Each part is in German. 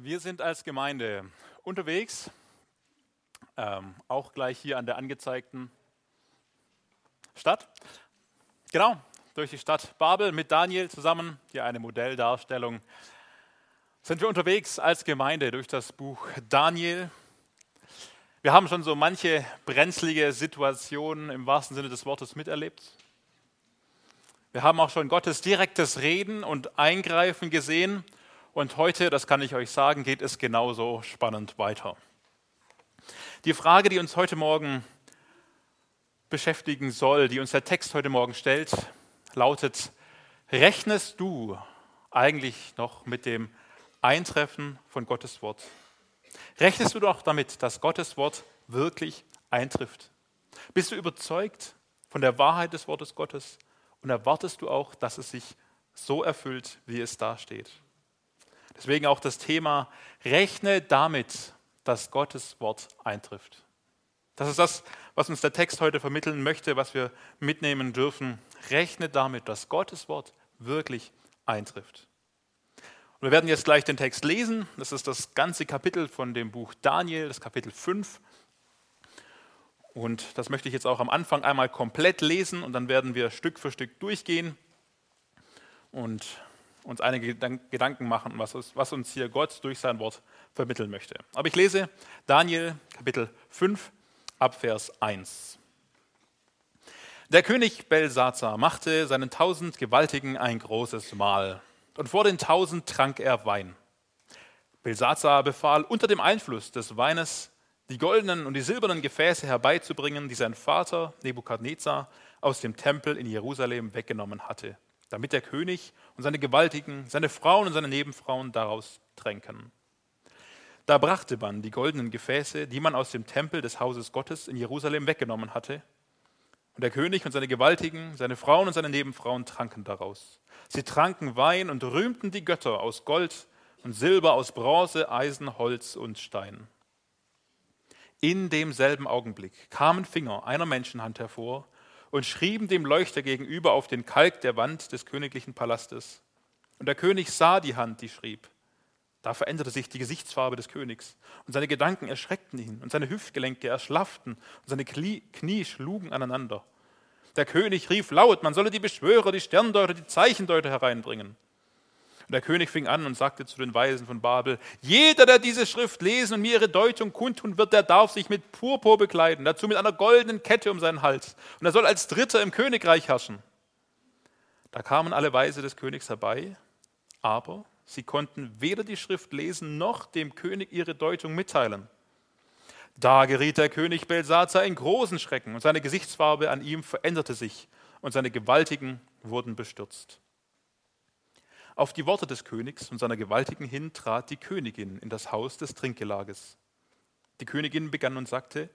Wir sind als Gemeinde unterwegs, ähm, auch gleich hier an der angezeigten Stadt. Genau, durch die Stadt Babel mit Daniel zusammen, hier eine Modelldarstellung. Sind wir unterwegs als Gemeinde durch das Buch Daniel. Wir haben schon so manche brenzlige Situationen im wahrsten Sinne des Wortes miterlebt. Wir haben auch schon Gottes direktes Reden und Eingreifen gesehen. Und heute, das kann ich euch sagen, geht es genauso spannend weiter. Die Frage, die uns heute Morgen beschäftigen soll, die uns der Text heute Morgen stellt, lautet, rechnest du eigentlich noch mit dem Eintreffen von Gottes Wort? Rechnest du doch damit, dass Gottes Wort wirklich eintrifft? Bist du überzeugt von der Wahrheit des Wortes Gottes und erwartest du auch, dass es sich so erfüllt, wie es da steht? Deswegen auch das Thema, rechne damit, dass Gottes Wort eintrifft. Das ist das, was uns der Text heute vermitteln möchte, was wir mitnehmen dürfen. Rechne damit, dass Gottes Wort wirklich eintrifft. Und wir werden jetzt gleich den Text lesen. Das ist das ganze Kapitel von dem Buch Daniel, das Kapitel 5. Und das möchte ich jetzt auch am Anfang einmal komplett lesen und dann werden wir Stück für Stück durchgehen und uns einige Gedanken machen, was, uns hier Gott durch sein Wort vermitteln möchte. Aber ich lese Daniel Kapitel 5 ab Vers 1. Der König Belsazar machte seinen tausend Gewaltigen ein großes Mahl und vor den tausend trank er Wein. Belsazar befahl unter dem Einfluss des Weines die goldenen und die silbernen Gefäße herbeizubringen, die sein Vater Nebukadnezar aus dem Tempel in Jerusalem weggenommen hatte, damit der König und seine Gewaltigen, seine Frauen und seine Nebenfrauen daraus tränken. Da brachte man die goldenen Gefäße, die man aus dem Tempel des Hauses Gottes in Jerusalem weggenommen hatte. Und der König und seine Gewaltigen, seine Frauen und seine Nebenfrauen tranken daraus. Sie tranken Wein und rühmten die Götter aus Gold und Silber, aus Bronze, Eisen, Holz und Stein. In demselben Augenblick kamen Finger einer Menschenhand hervor und schrieben dem Leuchter gegenüber auf den Kalk der Wand des königlichen Palastes. Und der König sah die Hand, die schrieb. Da veränderte sich die Gesichtsfarbe des Königs und seine Gedanken erschreckten ihn und seine Hüftgelenke erschlafften und seine Knie schlugen aneinander. Der König rief laut, man solle die Beschwörer, die Sterndeuter, die Zeichendeuter hereinbringen. Und der König fing an und sagte zu den Weisen von Babel, jeder, der diese Schrift lesen und mir ihre Deutung kundtun wird, der darf sich mit Purpur bekleiden, dazu mit einer goldenen Kette um seinen Hals. Und er soll als Dritter im Königreich herrschen. Da kamen alle Weise des Königs herbei, aber Sie konnten weder die Schrift lesen noch dem König ihre Deutung mitteilen. Da geriet der König Belsazar in großen Schrecken und seine Gesichtsfarbe an ihm veränderte sich und seine Gewaltigen wurden bestürzt. Auf die Worte des Königs und seiner Gewaltigen hin trat die Königin in das Haus des Trinkgelages. Die Königin begann und sagte,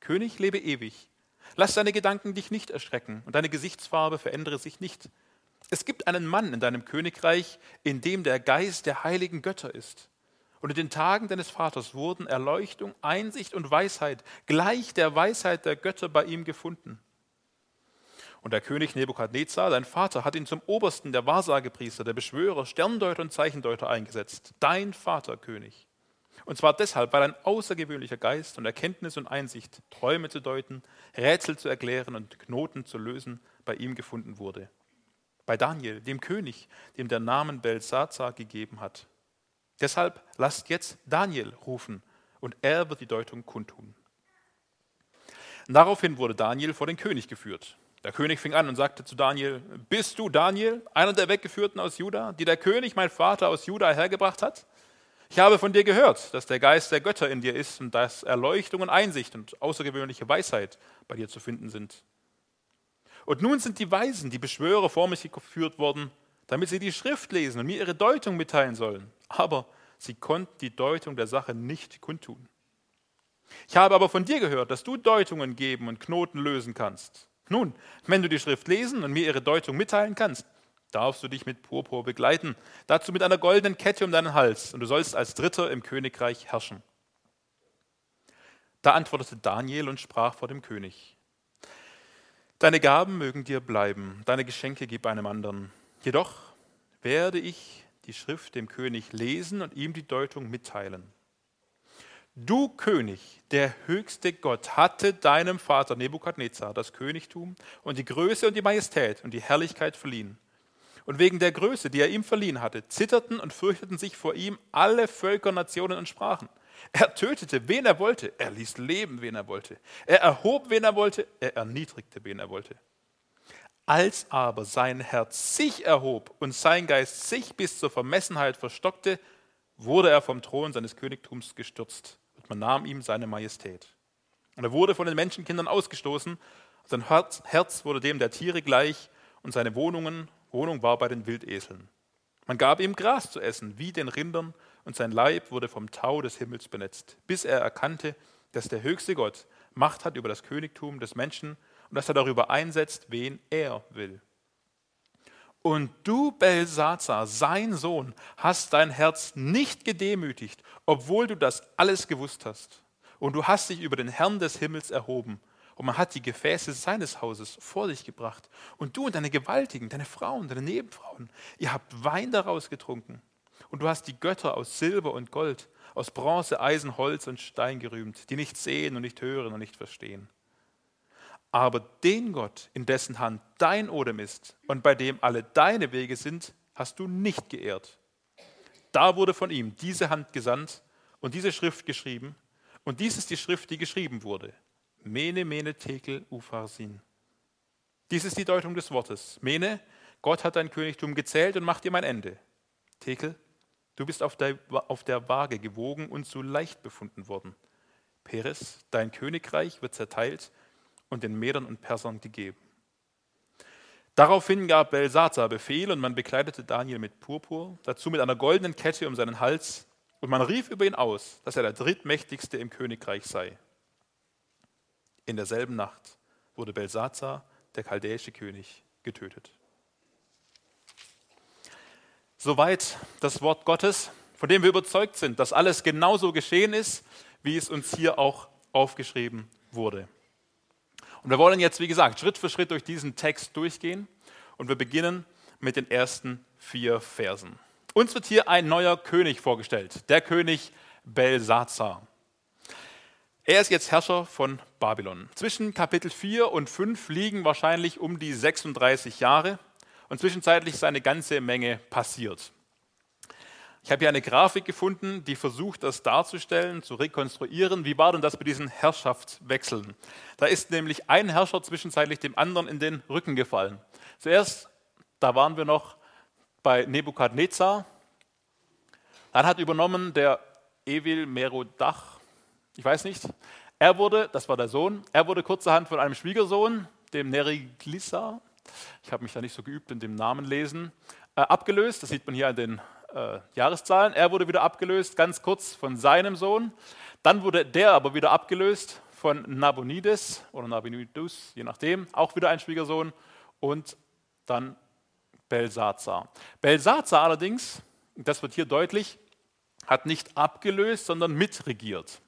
König, lebe ewig. Lass deine Gedanken dich nicht erschrecken und deine Gesichtsfarbe verändere sich nicht. Es gibt einen Mann in deinem Königreich, in dem der Geist der heiligen Götter ist. Und in den Tagen deines Vaters wurden Erleuchtung, Einsicht und Weisheit gleich der Weisheit der Götter bei ihm gefunden. Und der König Nebukadnezar, dein Vater, hat ihn zum Obersten der Wahrsagepriester, der Beschwörer, Sterndeuter und Zeichendeuter eingesetzt. Dein Vater, König. Und zwar deshalb, weil ein außergewöhnlicher Geist und Erkenntnis und Einsicht, Träume zu deuten, Rätsel zu erklären und Knoten zu lösen, bei ihm gefunden wurde bei Daniel, dem König, dem der Namen Belsazar gegeben hat. Deshalb lasst jetzt Daniel rufen und er wird die Deutung kundtun. Daraufhin wurde Daniel vor den König geführt. Der König fing an und sagte zu Daniel: Bist du Daniel, einer der Weggeführten aus Juda, die der König, mein Vater, aus Juda hergebracht hat? Ich habe von dir gehört, dass der Geist der Götter in dir ist und dass Erleuchtung und Einsicht und außergewöhnliche Weisheit bei dir zu finden sind. Und nun sind die Weisen, die Beschwörer vor mich geführt worden, damit sie die Schrift lesen und mir ihre Deutung mitteilen sollen. Aber sie konnten die Deutung der Sache nicht kundtun. Ich habe aber von dir gehört, dass du Deutungen geben und Knoten lösen kannst. Nun, wenn du die Schrift lesen und mir ihre Deutung mitteilen kannst, darfst du dich mit Purpur begleiten, dazu mit einer goldenen Kette um deinen Hals, und du sollst als Dritter im Königreich herrschen. Da antwortete Daniel und sprach vor dem König. Deine Gaben mögen dir bleiben, deine Geschenke gib einem anderen. Jedoch werde ich die Schrift dem König lesen und ihm die Deutung mitteilen. Du König, der höchste Gott, hatte deinem Vater Nebukadnezar das Königtum und die Größe und die Majestät und die Herrlichkeit verliehen. Und wegen der Größe, die er ihm verliehen hatte, zitterten und fürchteten sich vor ihm alle Völker, Nationen und Sprachen. Er tötete, wen er wollte. Er ließ leben, wen er wollte. Er erhob, wen er wollte. Er erniedrigte, wen er wollte. Als aber sein Herz sich erhob und sein Geist sich bis zur Vermessenheit verstockte, wurde er vom Thron seines Königtums gestürzt und man nahm ihm seine Majestät. Und er wurde von den Menschenkindern ausgestoßen, sein Herz wurde dem der Tiere gleich und seine Wohnungen, Wohnung war bei den Wildeseln. Man gab ihm Gras zu essen, wie den Rindern, und sein Leib wurde vom Tau des Himmels benetzt, bis er erkannte, dass der höchste Gott Macht hat über das Königtum des Menschen und dass er darüber einsetzt, wen er will. Und du, Belsazar, sein Sohn, hast dein Herz nicht gedemütigt, obwohl du das alles gewusst hast. Und du hast dich über den Herrn des Himmels erhoben. Und man hat die Gefäße seines Hauses vor dich gebracht. Und du und deine Gewaltigen, deine Frauen, deine Nebenfrauen, ihr habt Wein daraus getrunken. Und du hast die Götter aus Silber und Gold, aus Bronze, Eisen, Holz und Stein gerühmt, die nicht sehen und nicht hören und nicht verstehen. Aber den Gott, in dessen Hand dein Odem ist und bei dem alle deine Wege sind, hast du nicht geehrt. Da wurde von ihm diese Hand gesandt und diese Schrift geschrieben. Und dies ist die Schrift, die geschrieben wurde. Mene, Mene, Tekel, Upharsin. Dies ist die Deutung des Wortes. Mene, Gott hat dein Königtum gezählt und macht ihm ein Ende. Tekel, du bist auf der, auf der Waage gewogen und zu leicht befunden worden. Peres, dein Königreich wird zerteilt und den Medern und Persern gegeben. Daraufhin gab Belsazar Befehl und man bekleidete Daniel mit Purpur, dazu mit einer goldenen Kette um seinen Hals und man rief über ihn aus, dass er der drittmächtigste im Königreich sei. In derselben Nacht wurde Belsazar, der chaldäische König, getötet. Soweit das Wort Gottes, von dem wir überzeugt sind, dass alles genauso geschehen ist, wie es uns hier auch aufgeschrieben wurde. Und wir wollen jetzt, wie gesagt, Schritt für Schritt durch diesen Text durchgehen und wir beginnen mit den ersten vier Versen. Uns wird hier ein neuer König vorgestellt, der König Belsazar. Er ist jetzt Herrscher von Babylon. Zwischen Kapitel 4 und 5 liegen wahrscheinlich um die 36 Jahre und zwischenzeitlich ist eine ganze Menge passiert. Ich habe hier eine Grafik gefunden, die versucht, das darzustellen, zu rekonstruieren. Wie war denn das bei diesen Herrschaftswechseln? Da ist nämlich ein Herrscher zwischenzeitlich dem anderen in den Rücken gefallen. Zuerst, da waren wir noch bei Nebukadnezar. Dann hat übernommen der Evil Merodach, ich weiß nicht. Er wurde, das war der Sohn, er wurde kurzerhand von einem Schwiegersohn, dem Neriglissa, ich habe mich da nicht so geübt in dem Namen lesen, äh, abgelöst. Das sieht man hier an den äh, Jahreszahlen. Er wurde wieder abgelöst, ganz kurz von seinem Sohn. Dann wurde der aber wieder abgelöst von Nabonides oder Nabonidus, je nachdem, auch wieder ein Schwiegersohn. Und dann Belsazar. Belsazar allerdings, das wird hier deutlich, hat nicht abgelöst, sondern mitregiert.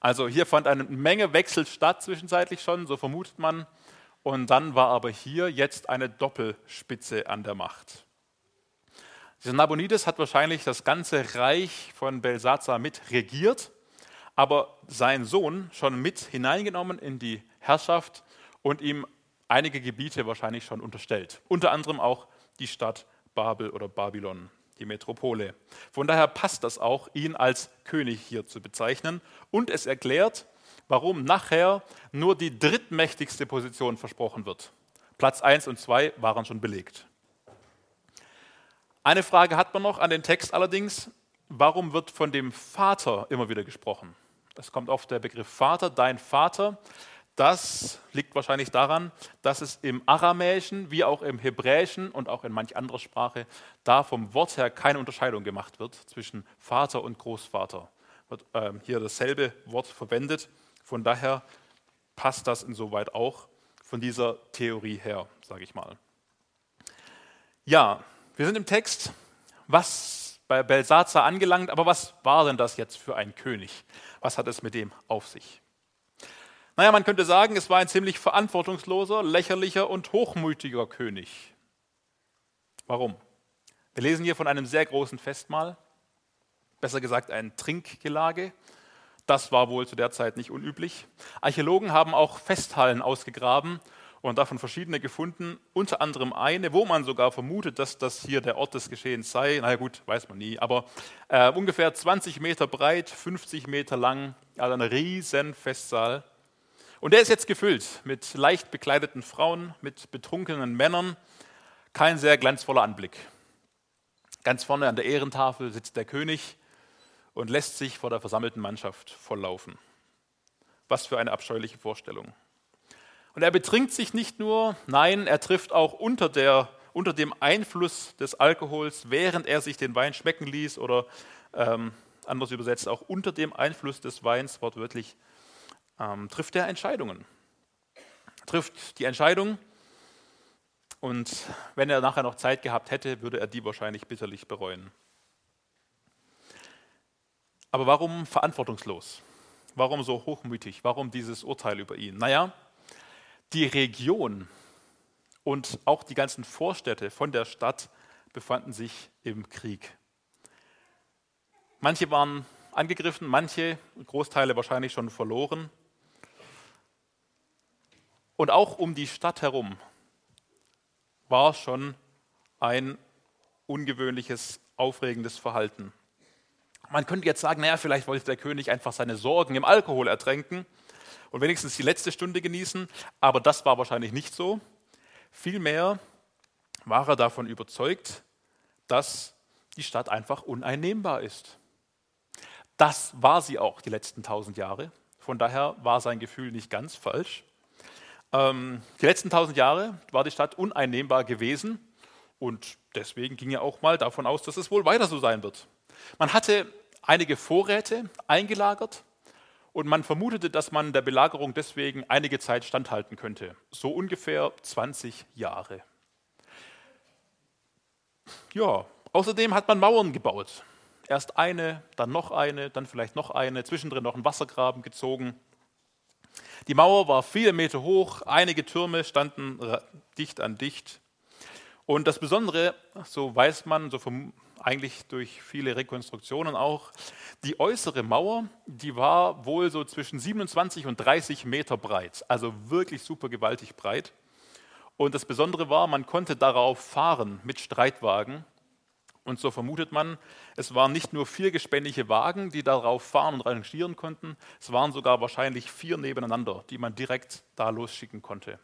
Also hier fand eine Menge Wechsel statt zwischenzeitlich schon, so vermutet man. Und dann war aber hier jetzt eine Doppelspitze an der Macht. Dieser Nabonides hat wahrscheinlich das ganze Reich von Belsazar mit regiert, aber sein Sohn schon mit hineingenommen in die Herrschaft und ihm einige Gebiete wahrscheinlich schon unterstellt. Unter anderem auch die Stadt Babel oder Babylon, die Metropole. Von daher passt das auch, ihn als König hier zu bezeichnen. Und es erklärt, warum nachher nur die drittmächtigste Position versprochen wird. Platz 1 und 2 waren schon belegt. Eine Frage hat man noch an den Text allerdings. Warum wird von dem Vater immer wieder gesprochen? Es kommt oft der Begriff Vater, dein Vater. Das liegt wahrscheinlich daran, dass es im Aramäischen wie auch im Hebräischen und auch in manch anderer Sprache da vom Wort her keine Unterscheidung gemacht wird zwischen Vater und Großvater. Wird äh, hier dasselbe Wort verwendet. Von daher passt das insoweit auch von dieser Theorie her, sage ich mal. Ja, wir sind im Text, was bei Belsazar angelangt, aber was war denn das jetzt für ein König? Was hat es mit dem auf sich? Naja, man könnte sagen, es war ein ziemlich verantwortungsloser, lächerlicher und hochmütiger König. Warum? Wir lesen hier von einem sehr großen Festmahl, besser gesagt ein Trinkgelage. Das war wohl zu der Zeit nicht unüblich. Archäologen haben auch Festhallen ausgegraben und davon verschiedene gefunden, unter anderem eine, wo man sogar vermutet, dass das hier der Ort des Geschehens sei. Na gut, weiß man nie, aber äh, ungefähr 20 Meter breit, 50 Meter lang, also ein riesen Festsaal. Und der ist jetzt gefüllt mit leicht bekleideten Frauen, mit betrunkenen Männern. Kein sehr glanzvoller Anblick. Ganz vorne an der Ehrentafel sitzt der König und lässt sich vor der versammelten Mannschaft volllaufen. Was für eine abscheuliche Vorstellung. Und er betrinkt sich nicht nur, nein, er trifft auch unter, der, unter dem Einfluss des Alkohols, während er sich den Wein schmecken ließ oder ähm, anders übersetzt, auch unter dem Einfluss des Weins wortwörtlich, ähm, trifft er Entscheidungen. Trifft die Entscheidung und wenn er nachher noch Zeit gehabt hätte, würde er die wahrscheinlich bitterlich bereuen. Aber warum verantwortungslos? Warum so hochmütig? Warum dieses Urteil über ihn? Naja, die Region und auch die ganzen Vorstädte von der Stadt befanden sich im Krieg. Manche waren angegriffen, manche, Großteile wahrscheinlich schon verloren. Und auch um die Stadt herum war schon ein ungewöhnliches, aufregendes Verhalten. Man könnte jetzt sagen, naja, vielleicht wollte der König einfach seine Sorgen im Alkohol ertränken und wenigstens die letzte Stunde genießen. Aber das war wahrscheinlich nicht so. Vielmehr war er davon überzeugt, dass die Stadt einfach uneinnehmbar ist. Das war sie auch die letzten tausend Jahre. Von daher war sein Gefühl nicht ganz falsch. Ähm, die letzten tausend Jahre war die Stadt uneinnehmbar gewesen und deswegen ging er auch mal davon aus, dass es wohl weiter so sein wird. Man hatte einige Vorräte eingelagert, und man vermutete, dass man der Belagerung deswegen einige Zeit standhalten könnte, so ungefähr 20 Jahre. Ja, außerdem hat man Mauern gebaut. Erst eine, dann noch eine, dann vielleicht noch eine, zwischendrin noch einen Wassergraben gezogen. Die Mauer war viele Meter hoch, einige Türme standen dicht an dicht. Und das Besondere, so weiß man, so eigentlich durch viele Rekonstruktionen auch. Die äußere Mauer, die war wohl so zwischen 27 und 30 Meter breit, also wirklich super gewaltig breit. Und das Besondere war, man konnte darauf fahren mit Streitwagen. Und so vermutet man, es waren nicht nur vier gespännliche Wagen, die darauf fahren und rangieren konnten, es waren sogar wahrscheinlich vier nebeneinander, die man direkt da losschicken konnte.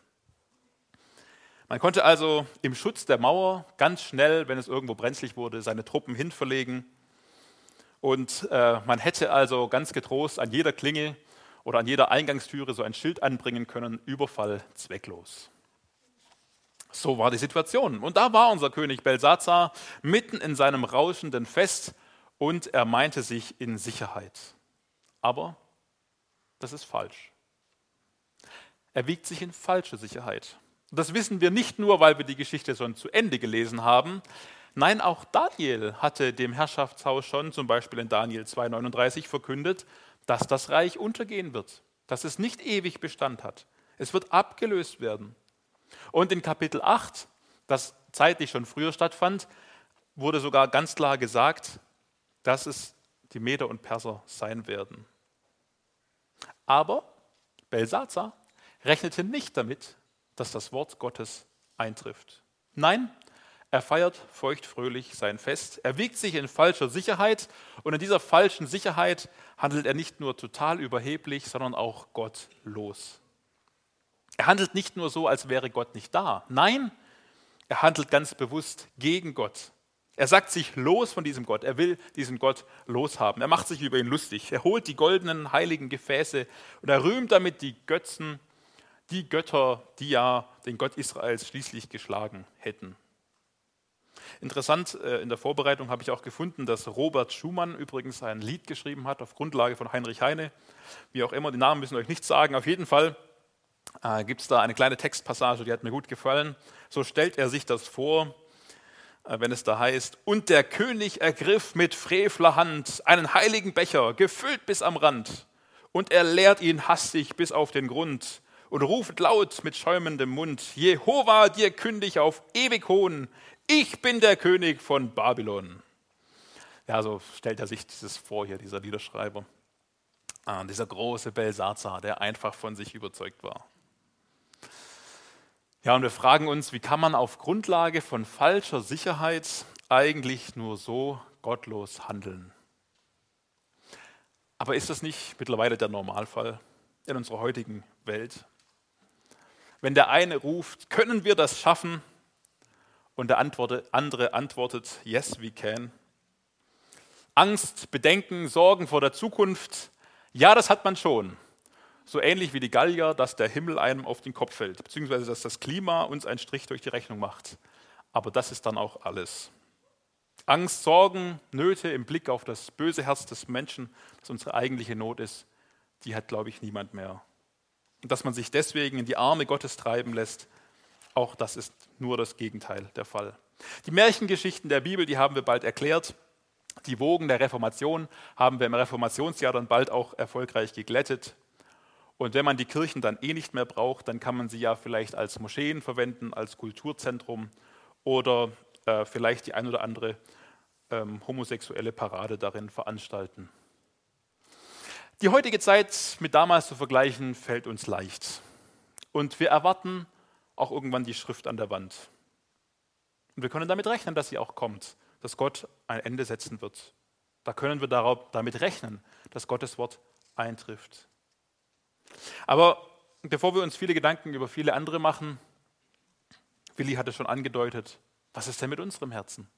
Man konnte also im Schutz der Mauer ganz schnell, wenn es irgendwo brenzlig wurde, seine Truppen hinverlegen. Und äh, man hätte also ganz getrost an jeder Klingel oder an jeder Eingangstüre so ein Schild anbringen können, Überfall zwecklos. So war die Situation. Und da war unser König Belsazar mitten in seinem rauschenden Fest und er meinte sich in Sicherheit. Aber das ist falsch. Er wiegt sich in falsche Sicherheit. Und das wissen wir nicht nur, weil wir die Geschichte schon zu Ende gelesen haben. Nein, auch Daniel hatte dem Herrschaftshaus schon, zum Beispiel in Daniel 2,39, verkündet, dass das Reich untergehen wird, dass es nicht ewig Bestand hat. Es wird abgelöst werden. Und in Kapitel 8, das zeitlich schon früher stattfand, wurde sogar ganz klar gesagt, dass es die Meder und Perser sein werden. Aber Belsazar rechnete nicht damit, dass das Wort Gottes eintrifft. Nein, er feiert feuchtfröhlich sein Fest. Er wiegt sich in falscher Sicherheit und in dieser falschen Sicherheit handelt er nicht nur total überheblich, sondern auch gottlos. Er handelt nicht nur so, als wäre Gott nicht da. Nein, er handelt ganz bewusst gegen Gott. Er sagt sich los von diesem Gott. Er will diesen Gott loshaben. Er macht sich über ihn lustig. Er holt die goldenen heiligen Gefäße und er rühmt damit die Götzen die Götter, die ja den Gott Israels schließlich geschlagen hätten. Interessant, äh, in der Vorbereitung habe ich auch gefunden, dass Robert Schumann übrigens ein Lied geschrieben hat auf Grundlage von Heinrich Heine. Wie auch immer, die Namen müssen euch nichts sagen. Auf jeden Fall äh, gibt es da eine kleine Textpassage, die hat mir gut gefallen. So stellt er sich das vor, äh, wenn es da heißt, und der König ergriff mit frevler Hand einen heiligen Becher, gefüllt bis am Rand, und er leert ihn hastig bis auf den Grund und ruft laut mit schäumendem Mund, Jehova, dir kündig auf ewig Hohn, Ich bin der König von Babylon. Ja, so stellt er sich dieses vor hier, dieser Liederschreiber. Ah, dieser große Belsazar, der einfach von sich überzeugt war. Ja, und wir fragen uns, wie kann man auf Grundlage von falscher Sicherheit eigentlich nur so gottlos handeln? Aber ist das nicht mittlerweile der Normalfall in unserer heutigen Welt? Wenn der eine ruft, können wir das schaffen? Und der andere antwortet, yes, we can. Angst, Bedenken, Sorgen vor der Zukunft, ja, das hat man schon. So ähnlich wie die Gallier, dass der Himmel einem auf den Kopf fällt, beziehungsweise dass das Klima uns einen Strich durch die Rechnung macht. Aber das ist dann auch alles. Angst, Sorgen, Nöte im Blick auf das böse Herz des Menschen, das unsere eigentliche Not ist, die hat, glaube ich, niemand mehr. Und dass man sich deswegen in die Arme Gottes treiben lässt, auch das ist nur das Gegenteil der Fall. Die Märchengeschichten der Bibel, die haben wir bald erklärt. Die Wogen der Reformation haben wir im Reformationsjahr dann bald auch erfolgreich geglättet. Und wenn man die Kirchen dann eh nicht mehr braucht, dann kann man sie ja vielleicht als Moscheen verwenden, als Kulturzentrum oder äh, vielleicht die ein oder andere ähm, homosexuelle Parade darin veranstalten. Die heutige Zeit mit damals zu vergleichen, fällt uns leicht. Und wir erwarten auch irgendwann die Schrift an der Wand. Und wir können damit rechnen, dass sie auch kommt, dass Gott ein Ende setzen wird. Da können wir darauf, damit rechnen, dass Gottes Wort eintrifft. Aber bevor wir uns viele Gedanken über viele andere machen, Willi hat es schon angedeutet, was ist denn mit unserem Herzen?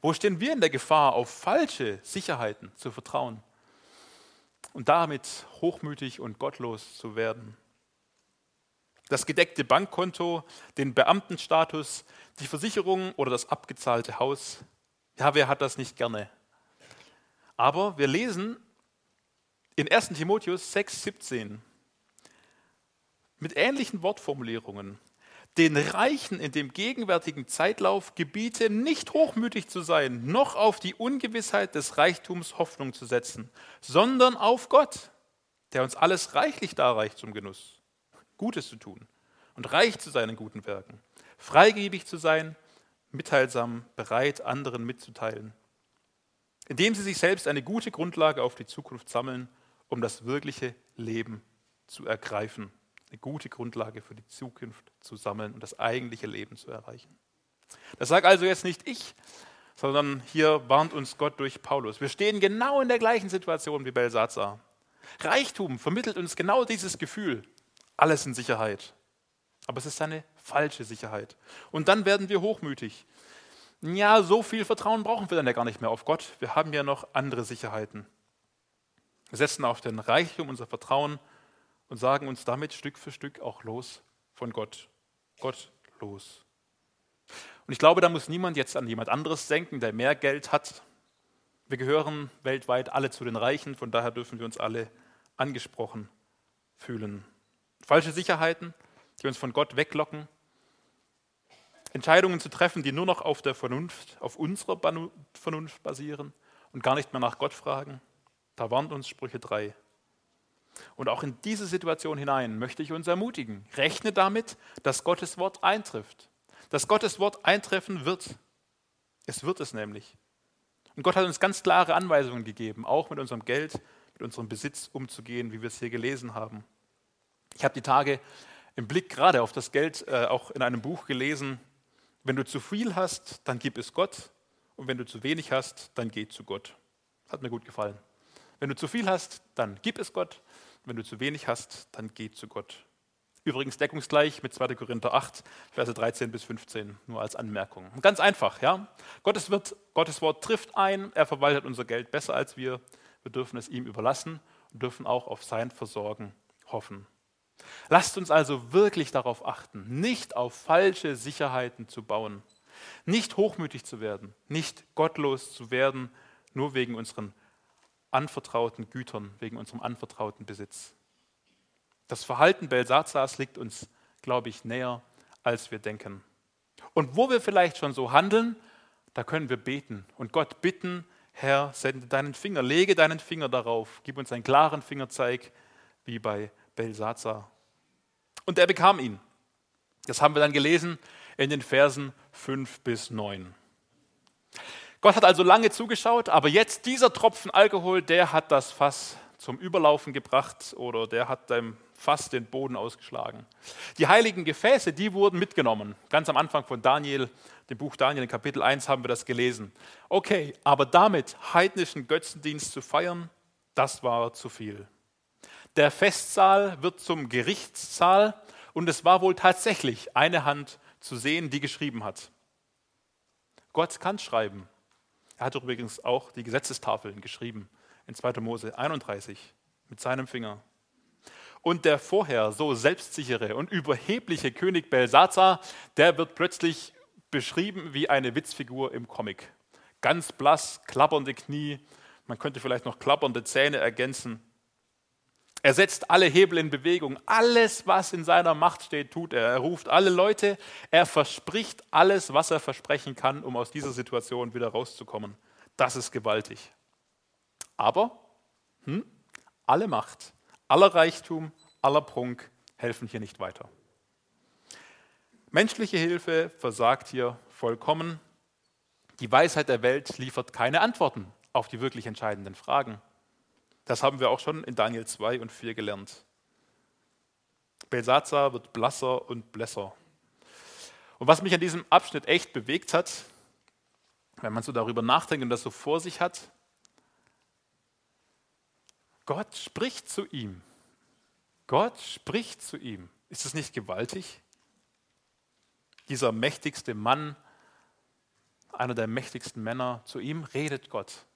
Wo stehen wir in der Gefahr, auf falsche Sicherheiten zu vertrauen und damit hochmütig und gottlos zu werden? Das gedeckte Bankkonto, den Beamtenstatus, die Versicherung oder das abgezahlte Haus. Ja, wer hat das nicht gerne? Aber wir lesen in 1 Timotheus 6, 17 mit ähnlichen Wortformulierungen den Reichen in dem gegenwärtigen Zeitlauf gebiete, nicht hochmütig zu sein, noch auf die Ungewissheit des Reichtums Hoffnung zu setzen, sondern auf Gott, der uns alles reichlich darreicht zum Genuss, Gutes zu tun und reich zu sein in guten Werken, freigebig zu sein, mitteilsam, bereit, anderen mitzuteilen, indem sie sich selbst eine gute Grundlage auf die Zukunft sammeln, um das wirkliche Leben zu ergreifen eine gute Grundlage für die Zukunft zu sammeln und das eigentliche Leben zu erreichen. Das sage also jetzt nicht ich, sondern hier warnt uns Gott durch Paulus. Wir stehen genau in der gleichen Situation wie Belsazar. Reichtum vermittelt uns genau dieses Gefühl, alles in Sicherheit. Aber es ist eine falsche Sicherheit. Und dann werden wir hochmütig. Ja, so viel Vertrauen brauchen wir dann ja gar nicht mehr auf Gott. Wir haben ja noch andere Sicherheiten. Wir setzen auf den Reichtum unser Vertrauen und sagen uns damit Stück für Stück auch los von Gott. Gott los. Und ich glaube, da muss niemand jetzt an jemand anderes denken, der mehr Geld hat. Wir gehören weltweit alle zu den Reichen, von daher dürfen wir uns alle angesprochen fühlen. Falsche Sicherheiten, die uns von Gott weglocken. Entscheidungen zu treffen, die nur noch auf der Vernunft, auf unserer Vernunft basieren und gar nicht mehr nach Gott fragen. Da warnt uns Sprüche 3. Und auch in diese Situation hinein möchte ich uns ermutigen. Rechne damit, dass Gottes Wort eintrifft. Dass Gottes Wort eintreffen wird. Es wird es nämlich. Und Gott hat uns ganz klare Anweisungen gegeben, auch mit unserem Geld, mit unserem Besitz umzugehen, wie wir es hier gelesen haben. Ich habe die Tage im Blick gerade auf das Geld äh, auch in einem Buch gelesen. Wenn du zu viel hast, dann gib es Gott. Und wenn du zu wenig hast, dann geh zu Gott. Hat mir gut gefallen. Wenn du zu viel hast, dann gib es Gott. Wenn du zu wenig hast, dann geh zu Gott. Übrigens deckungsgleich mit 2. Korinther 8, Verse 13 bis 15, nur als Anmerkung. Ganz einfach, ja. Gottes, wird, Gottes Wort trifft ein, er verwaltet unser Geld besser als wir. Wir dürfen es ihm überlassen und dürfen auch auf sein Versorgen hoffen. Lasst uns also wirklich darauf achten, nicht auf falsche Sicherheiten zu bauen, nicht hochmütig zu werden, nicht gottlos zu werden, nur wegen unseren anvertrauten Gütern, wegen unserem anvertrauten Besitz. Das Verhalten Belsazars liegt uns, glaube ich, näher, als wir denken. Und wo wir vielleicht schon so handeln, da können wir beten und Gott bitten, Herr, sende deinen Finger, lege deinen Finger darauf, gib uns einen klaren Fingerzeig, wie bei Belsazar. Und er bekam ihn. Das haben wir dann gelesen in den Versen 5 bis 9. Gott hat also lange zugeschaut, aber jetzt dieser Tropfen Alkohol, der hat das Fass zum Überlaufen gebracht oder der hat dem Fass den Boden ausgeschlagen. Die heiligen Gefäße, die wurden mitgenommen. Ganz am Anfang von Daniel, dem Buch Daniel Kapitel 1 haben wir das gelesen. Okay, aber damit heidnischen Götzendienst zu feiern, das war zu viel. Der Festsaal wird zum Gerichtssaal und es war wohl tatsächlich eine Hand zu sehen, die geschrieben hat. Gott kann schreiben. Er hat übrigens auch die Gesetzestafeln geschrieben in 2. Mose 31 mit seinem Finger. Und der vorher so selbstsichere und überhebliche König Belsazar, der wird plötzlich beschrieben wie eine Witzfigur im Comic. Ganz blass, klappernde Knie, man könnte vielleicht noch klappernde Zähne ergänzen. Er setzt alle Hebel in Bewegung. Alles, was in seiner Macht steht, tut er. Er ruft alle Leute. Er verspricht alles, was er versprechen kann, um aus dieser Situation wieder rauszukommen. Das ist gewaltig. Aber hm, alle Macht, aller Reichtum, aller Prunk helfen hier nicht weiter. Menschliche Hilfe versagt hier vollkommen. Die Weisheit der Welt liefert keine Antworten auf die wirklich entscheidenden Fragen. Das haben wir auch schon in Daniel 2 und 4 gelernt. Belsazar wird blasser und blässer. Und was mich an diesem Abschnitt echt bewegt hat, wenn man so darüber nachdenkt und das so vor sich hat, Gott spricht zu ihm. Gott spricht zu ihm. Ist das nicht gewaltig? Dieser mächtigste Mann, einer der mächtigsten Männer, zu ihm redet Gott.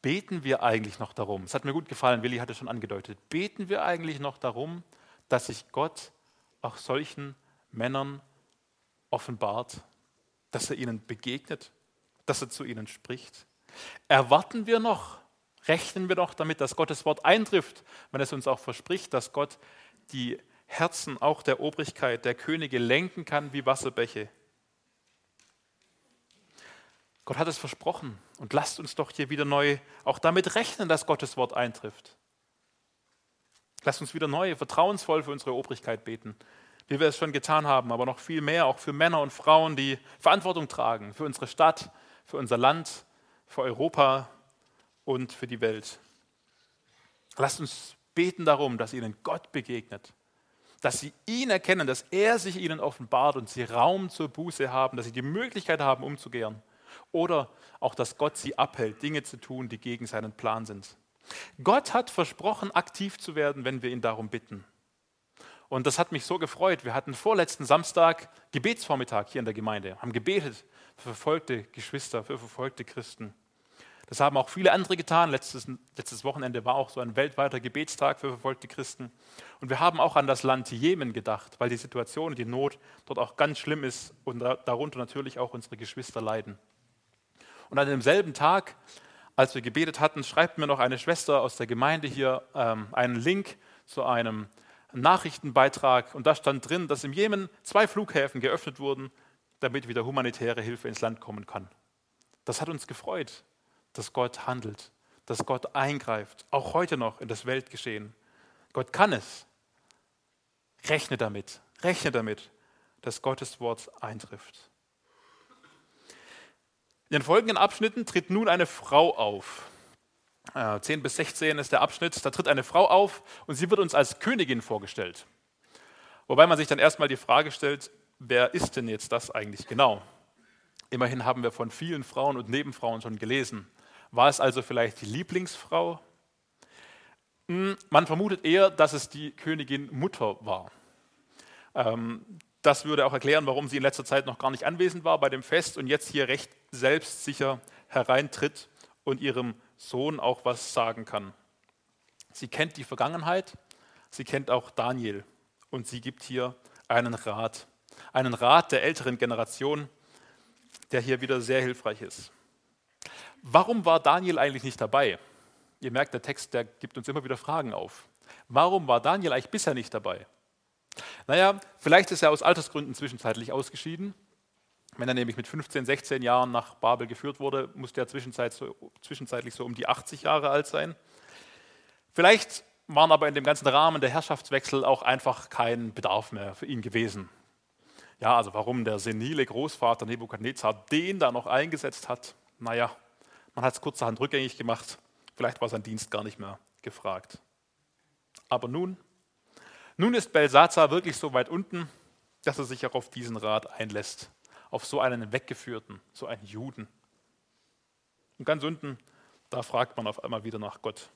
Beten wir eigentlich noch darum? Es hat mir gut gefallen, Willi hat es schon angedeutet. Beten wir eigentlich noch darum, dass sich Gott auch solchen Männern offenbart, dass er ihnen begegnet, dass er zu ihnen spricht? Erwarten wir noch, rechnen wir noch damit, dass Gottes Wort eintrifft, wenn es uns auch verspricht, dass Gott die Herzen auch der Obrigkeit, der Könige lenken kann wie Wasserbäche? Gott hat es versprochen und lasst uns doch hier wieder neu auch damit rechnen, dass Gottes Wort eintrifft. Lasst uns wieder neu, vertrauensvoll für unsere Obrigkeit beten, wie wir es schon getan haben, aber noch viel mehr auch für Männer und Frauen, die Verantwortung tragen, für unsere Stadt, für unser Land, für Europa und für die Welt. Lasst uns beten darum, dass ihnen Gott begegnet, dass sie ihn erkennen, dass er sich ihnen offenbart und sie Raum zur Buße haben, dass sie die Möglichkeit haben, umzukehren. Oder auch, dass Gott sie abhält, Dinge zu tun, die gegen seinen Plan sind. Gott hat versprochen, aktiv zu werden, wenn wir ihn darum bitten. Und das hat mich so gefreut. Wir hatten vorletzten Samstag Gebetsvormittag hier in der Gemeinde, haben gebetet für verfolgte Geschwister, für verfolgte Christen. Das haben auch viele andere getan. Letztes, letztes Wochenende war auch so ein weltweiter Gebetstag für verfolgte Christen. Und wir haben auch an das Land Jemen gedacht, weil die Situation die Not dort auch ganz schlimm ist und darunter natürlich auch unsere Geschwister leiden. Und an demselben Tag, als wir gebetet hatten, schreibt mir noch eine Schwester aus der Gemeinde hier ähm, einen Link zu einem Nachrichtenbeitrag. Und da stand drin, dass im Jemen zwei Flughäfen geöffnet wurden, damit wieder humanitäre Hilfe ins Land kommen kann. Das hat uns gefreut, dass Gott handelt, dass Gott eingreift, auch heute noch in das Weltgeschehen. Gott kann es. Rechne damit, rechne damit, dass Gottes Wort eintrifft. In den folgenden Abschnitten tritt nun eine Frau auf. 10 bis 16 ist der Abschnitt, da tritt eine Frau auf und sie wird uns als Königin vorgestellt. Wobei man sich dann erstmal die Frage stellt, wer ist denn jetzt das eigentlich genau? Immerhin haben wir von vielen Frauen und Nebenfrauen schon gelesen. War es also vielleicht die Lieblingsfrau? Hm, man vermutet eher, dass es die Königin Mutter war. Ähm, das würde auch erklären, warum sie in letzter Zeit noch gar nicht anwesend war bei dem Fest und jetzt hier recht selbstsicher hereintritt und ihrem Sohn auch was sagen kann. Sie kennt die Vergangenheit, sie kennt auch Daniel und sie gibt hier einen Rat. Einen Rat der älteren Generation, der hier wieder sehr hilfreich ist. Warum war Daniel eigentlich nicht dabei? Ihr merkt, der Text, der gibt uns immer wieder Fragen auf. Warum war Daniel eigentlich bisher nicht dabei? Naja, vielleicht ist er aus Altersgründen zwischenzeitlich ausgeschieden. Wenn er nämlich mit 15, 16 Jahren nach Babel geführt wurde, musste er zwischenzeitlich so, um die 80 Jahre alt sein. Vielleicht waren aber in dem ganzen Rahmen der Herrschaftswechsel auch einfach kein Bedarf mehr für ihn gewesen. Ja, also warum der senile Großvater Nebukadnezar den da noch eingesetzt hat, naja, man hat es kurzerhand rückgängig gemacht. Vielleicht war sein Dienst gar nicht mehr gefragt. Aber nun, nun ist Belsazar wirklich so weit unten, dass er sich auch auf diesen Rat einlässt, auf so einen Weggeführten, so einen Juden. Und ganz unten, da fragt man auf einmal wieder nach Gott.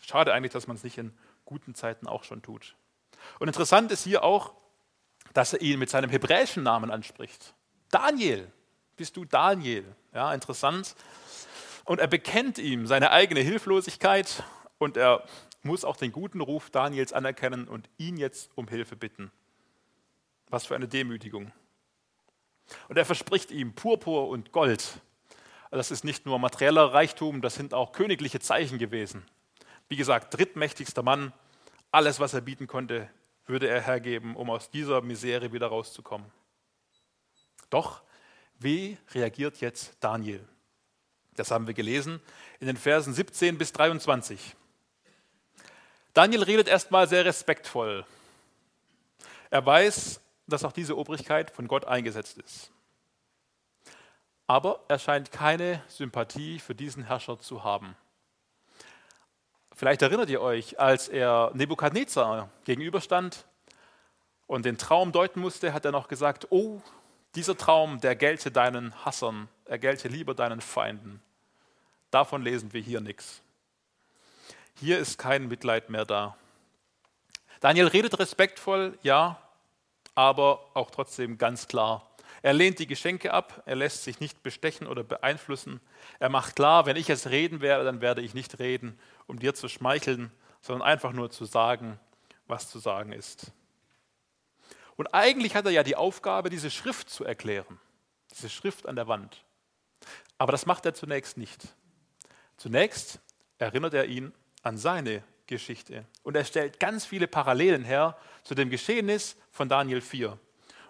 Schade eigentlich, dass man es nicht in guten Zeiten auch schon tut. Und interessant ist hier auch, dass er ihn mit seinem hebräischen Namen anspricht. Daniel, bist du Daniel? Ja, interessant. Und er bekennt ihm seine eigene Hilflosigkeit und er muss auch den guten Ruf Daniels anerkennen und ihn jetzt um Hilfe bitten. Was für eine Demütigung. Und er verspricht ihm Purpur und Gold. Das ist nicht nur materieller Reichtum, das sind auch königliche Zeichen gewesen. Wie gesagt, drittmächtigster Mann, alles, was er bieten konnte, würde er hergeben, um aus dieser Misere wieder rauszukommen. Doch, wie reagiert jetzt Daniel? Das haben wir gelesen in den Versen 17 bis 23. Daniel redet erstmal sehr respektvoll. Er weiß, dass auch diese Obrigkeit von Gott eingesetzt ist. Aber er scheint keine Sympathie für diesen Herrscher zu haben. Vielleicht erinnert ihr euch, als er Nebukadnezar gegenüberstand und den Traum deuten musste, hat er noch gesagt, oh, dieser Traum, der gelte deinen Hassern, er gelte lieber deinen Feinden. Davon lesen wir hier nichts. Hier ist kein Mitleid mehr da. Daniel redet respektvoll, ja, aber auch trotzdem ganz klar. Er lehnt die Geschenke ab, er lässt sich nicht bestechen oder beeinflussen. Er macht klar, wenn ich es reden werde, dann werde ich nicht reden, um dir zu schmeicheln, sondern einfach nur zu sagen, was zu sagen ist. Und eigentlich hat er ja die Aufgabe, diese Schrift zu erklären, diese Schrift an der Wand. Aber das macht er zunächst nicht. Zunächst erinnert er ihn an seine Geschichte und er stellt ganz viele Parallelen her zu dem Geschehnis von Daniel 4.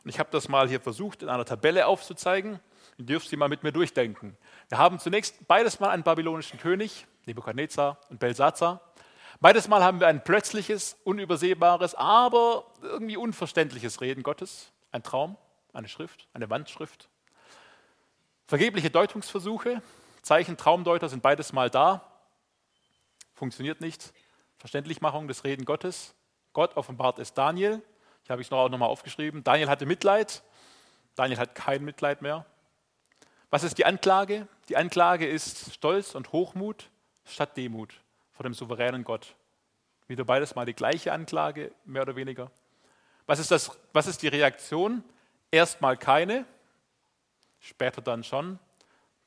Und ich habe das mal hier versucht in einer Tabelle aufzuzeigen. Ihr dürft sie mal mit mir durchdenken. Wir haben zunächst beides mal einen babylonischen König, Nebukadnezar und Belsazar. Beides Mal haben wir ein plötzliches, unübersehbares, aber irgendwie unverständliches Reden Gottes. Ein Traum, eine Schrift, eine Wandschrift. Vergebliche Deutungsversuche, Zeichen, Traumdeuter sind beides Mal da. Funktioniert nicht. Verständlichmachung des Reden Gottes. Gott offenbart es Daniel. Ich habe es noch auch nochmal aufgeschrieben. Daniel hatte Mitleid. Daniel hat kein Mitleid mehr. Was ist die Anklage? Die Anklage ist Stolz und Hochmut statt Demut vor dem souveränen Gott. Wieder beides mal die gleiche Anklage, mehr oder weniger. Was ist, das, was ist die Reaktion? Erstmal keine, später dann schon.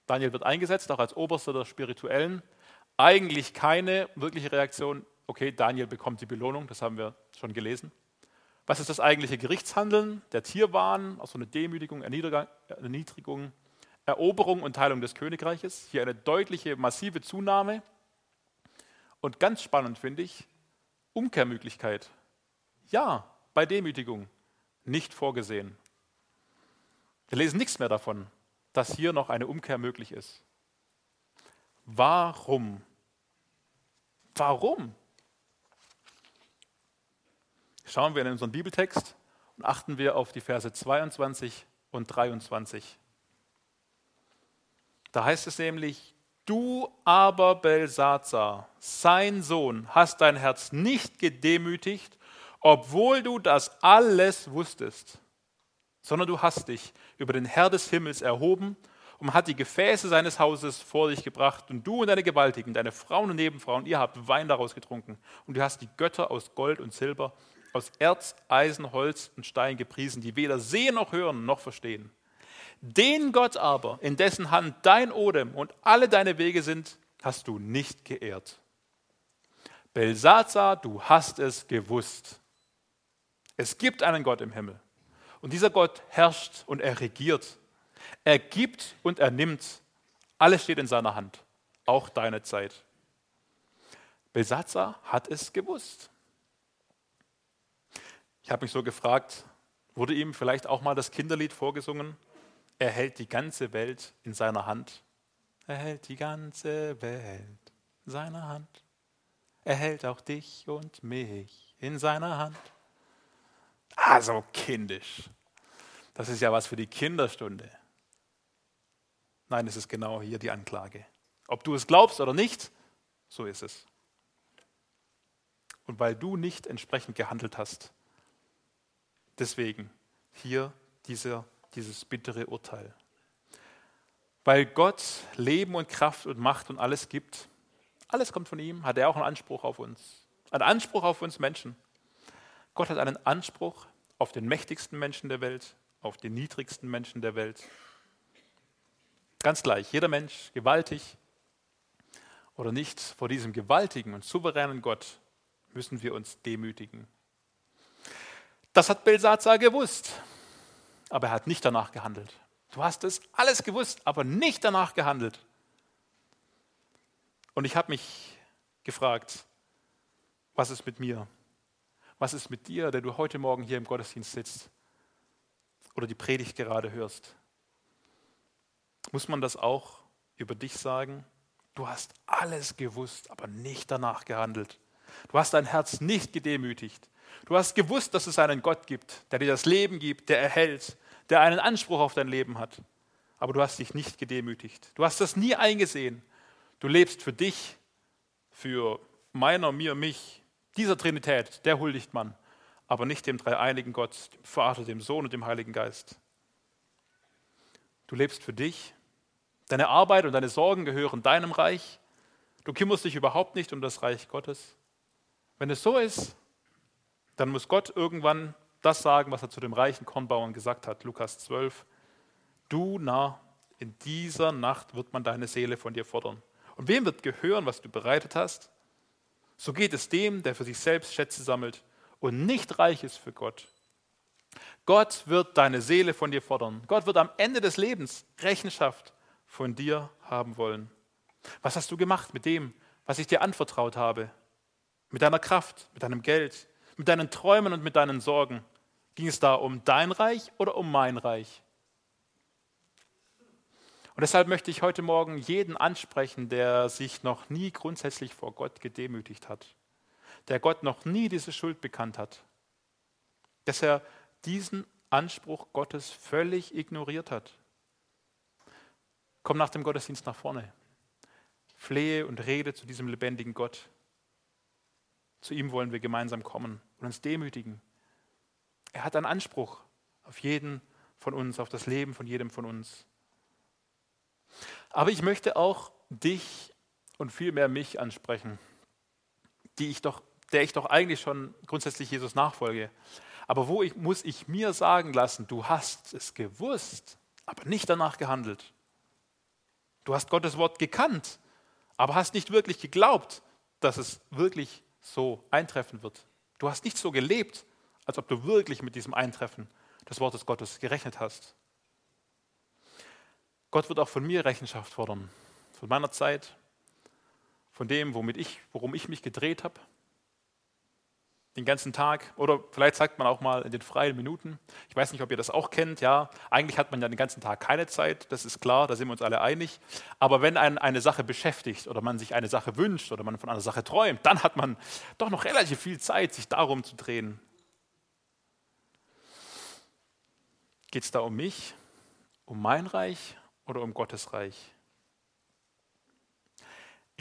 Daniel wird eingesetzt, auch als Oberster der Spirituellen. Eigentlich keine wirkliche Reaktion. Okay, Daniel bekommt die Belohnung, das haben wir schon gelesen. Was ist das eigentliche Gerichtshandeln? Der Tierwahn, also eine Demütigung, Erniedrigung, Eroberung und Teilung des Königreiches. Hier eine deutliche, massive Zunahme. Und ganz spannend finde ich, Umkehrmöglichkeit. Ja, bei Demütigung nicht vorgesehen. Wir lesen nichts mehr davon, dass hier noch eine Umkehr möglich ist. Warum? Warum? Schauen wir in unseren Bibeltext und achten wir auf die Verse 22 und 23. Da heißt es nämlich, Du aber, Belsazar, sein Sohn, hast dein Herz nicht gedemütigt, obwohl du das alles wusstest, sondern du hast dich über den Herr des Himmels erhoben und hat die Gefäße seines Hauses vor dich gebracht und du und deine Gewaltigen, deine Frauen und Nebenfrauen, ihr habt Wein daraus getrunken und du hast die Götter aus Gold und Silber, aus Erz, Eisen, Holz und Stein gepriesen, die weder sehen noch hören noch verstehen. Den Gott aber, in dessen Hand dein Odem und alle deine Wege sind, hast du nicht geehrt. Belsazar, du hast es gewusst. Es gibt einen Gott im Himmel. Und dieser Gott herrscht und er regiert. Er gibt und er nimmt. Alles steht in seiner Hand, auch deine Zeit. Belsazar hat es gewusst. Ich habe mich so gefragt, wurde ihm vielleicht auch mal das Kinderlied vorgesungen? Er hält die ganze Welt in seiner Hand. Er hält die ganze Welt in seiner Hand. er hält auch dich und mich in seiner Hand. Ah, so kindisch. Das ist ja was für die Kinderstunde. Nein, es ist genau hier die Anklage. Ob du es glaubst oder nicht, so ist es. Und weil du nicht entsprechend gehandelt hast, deswegen hier dieser, dieses bittere Urteil. Weil Gott Leben und Kraft und Macht und alles gibt, alles kommt von ihm, hat er auch einen Anspruch auf uns. Einen Anspruch auf uns Menschen. Gott hat einen Anspruch auf den mächtigsten Menschen der Welt, auf den niedrigsten Menschen der Welt. Ganz gleich, jeder Mensch, gewaltig oder nicht, vor diesem gewaltigen und souveränen Gott müssen wir uns demütigen. Das hat Belsazar gewusst, aber er hat nicht danach gehandelt. Du hast es alles gewusst, aber nicht danach gehandelt. Und ich habe mich gefragt, was ist mit mir? Was ist mit dir, der du heute Morgen hier im Gottesdienst sitzt oder die Predigt gerade hörst? Muss man das auch über dich sagen? Du hast alles gewusst, aber nicht danach gehandelt. Du hast dein Herz nicht gedemütigt. Du hast gewusst, dass es einen Gott gibt, der dir das Leben gibt, der erhält, der einen Anspruch auf dein Leben hat. Aber du hast dich nicht gedemütigt. Du hast das nie eingesehen. Du lebst für dich, für meiner, mir, mich, dieser Trinität, der huldigt man, aber nicht dem dreieinigen Gott, dem Vater, dem Sohn und dem Heiligen Geist. Du lebst für dich. Deine Arbeit und deine Sorgen gehören deinem Reich. Du kümmerst dich überhaupt nicht um das Reich Gottes. Wenn es so ist, dann muss Gott irgendwann das sagen, was er zu dem reichen Kornbauern gesagt hat, Lukas 12. Du Narr, in dieser Nacht wird man deine Seele von dir fordern. Und wem wird gehören, was du bereitet hast? So geht es dem, der für sich selbst Schätze sammelt und nicht reich ist für Gott. Gott wird deine Seele von dir fordern. Gott wird am Ende des Lebens Rechenschaft von dir haben wollen. Was hast du gemacht mit dem, was ich dir anvertraut habe? Mit deiner Kraft, mit deinem Geld, mit deinen Träumen und mit deinen Sorgen? Ging es da um dein Reich oder um mein Reich? Und deshalb möchte ich heute Morgen jeden ansprechen, der sich noch nie grundsätzlich vor Gott gedemütigt hat, der Gott noch nie diese Schuld bekannt hat, dass er diesen Anspruch Gottes völlig ignoriert hat. Komm nach dem Gottesdienst nach vorne. Flehe und rede zu diesem lebendigen Gott. Zu ihm wollen wir gemeinsam kommen und uns demütigen. Er hat einen Anspruch auf jeden von uns, auf das Leben von jedem von uns. Aber ich möchte auch dich und vielmehr mich ansprechen, die ich doch, der ich doch eigentlich schon grundsätzlich Jesus nachfolge. Aber wo ich, muss ich mir sagen lassen, du hast es gewusst, aber nicht danach gehandelt. Du hast Gottes Wort gekannt, aber hast nicht wirklich geglaubt, dass es wirklich so eintreffen wird. Du hast nicht so gelebt, als ob du wirklich mit diesem Eintreffen des Wortes Gottes gerechnet hast. Gott wird auch von mir Rechenschaft fordern, von meiner Zeit, von dem, womit ich, worum ich mich gedreht habe, den ganzen Tag oder vielleicht sagt man auch mal in den freien Minuten. Ich weiß nicht, ob ihr das auch kennt. Ja, eigentlich hat man ja den ganzen Tag keine Zeit, das ist klar, da sind wir uns alle einig. Aber wenn einen eine Sache beschäftigt oder man sich eine Sache wünscht oder man von einer Sache träumt, dann hat man doch noch relativ viel Zeit, sich darum zu drehen. Geht es da um mich, um mein Reich oder um Gottes Reich?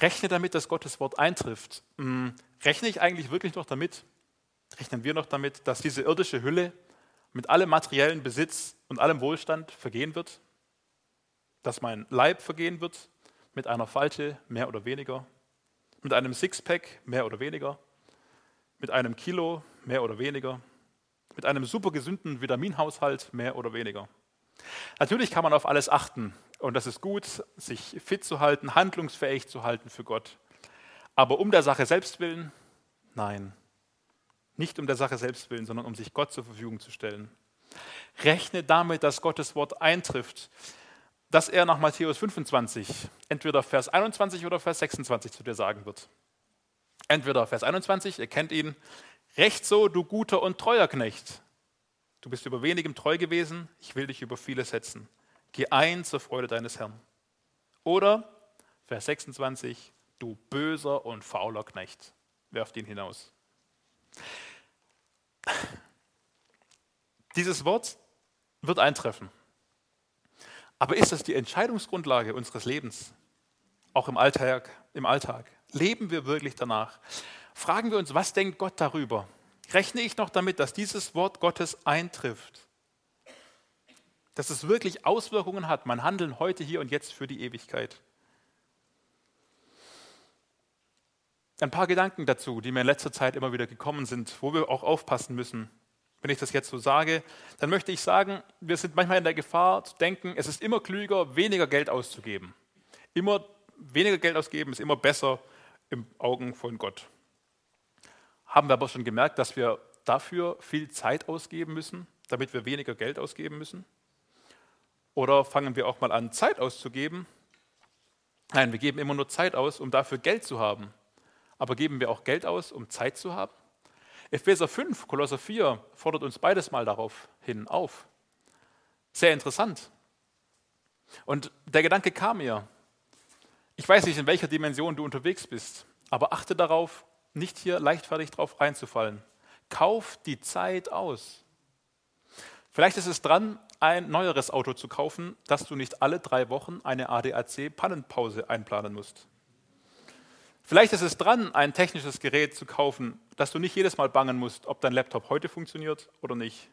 Rechne damit, dass Gottes Wort eintrifft. Hm, rechne ich eigentlich wirklich noch damit, rechnen wir noch damit, dass diese irdische Hülle mit allem materiellen Besitz und allem Wohlstand vergehen wird? Dass mein Leib vergehen wird mit einer Falte mehr oder weniger? Mit einem Sixpack mehr oder weniger? Mit einem Kilo mehr oder weniger? Mit einem super gesunden Vitaminhaushalt mehr oder weniger? Natürlich kann man auf alles achten und das ist gut, sich fit zu halten, handlungsfähig zu halten für Gott. Aber um der Sache selbst willen, nein. Nicht um der Sache selbst willen, sondern um sich Gott zur Verfügung zu stellen. Rechne damit, dass Gottes Wort eintrifft, dass er nach Matthäus 25 entweder Vers 21 oder Vers 26 zu dir sagen wird. Entweder Vers 21, ihr kennt ihn, Recht so, du guter und treuer Knecht. Du bist über wenigem treu gewesen, ich will dich über vieles setzen. Geh ein zur Freude deines Herrn. Oder Vers 26, du böser und fauler Knecht. werft ihn hinaus. Dieses Wort wird eintreffen. Aber ist das die Entscheidungsgrundlage unseres Lebens? Auch im Alltag, im Alltag. Leben wir wirklich danach? Fragen wir uns, was denkt Gott darüber? Rechne ich noch damit, dass dieses Wort Gottes eintrifft? Dass es wirklich Auswirkungen hat, mein Handeln heute, hier und jetzt für die Ewigkeit? Ein paar Gedanken dazu, die mir in letzter Zeit immer wieder gekommen sind, wo wir auch aufpassen müssen. Wenn ich das jetzt so sage, dann möchte ich sagen, wir sind manchmal in der Gefahr zu denken, es ist immer klüger, weniger Geld auszugeben. Immer weniger Geld ausgeben ist immer besser im Augen von Gott. Haben wir aber schon gemerkt, dass wir dafür viel Zeit ausgeben müssen, damit wir weniger Geld ausgeben müssen? Oder fangen wir auch mal an, Zeit auszugeben? Nein, wir geben immer nur Zeit aus, um dafür Geld zu haben. Aber geben wir auch Geld aus, um Zeit zu haben? Epheser 5, Kolosser 4 fordert uns beides mal darauf hin auf. Sehr interessant. Und der Gedanke kam mir, ich weiß nicht, in welcher Dimension du unterwegs bist, aber achte darauf, nicht hier leichtfertig drauf reinzufallen. Kauf die Zeit aus. Vielleicht ist es dran, ein neueres Auto zu kaufen, dass du nicht alle drei Wochen eine ADAC-Pannenpause einplanen musst. Vielleicht ist es dran, ein technisches Gerät zu kaufen, dass du nicht jedes Mal bangen musst, ob dein Laptop heute funktioniert oder nicht.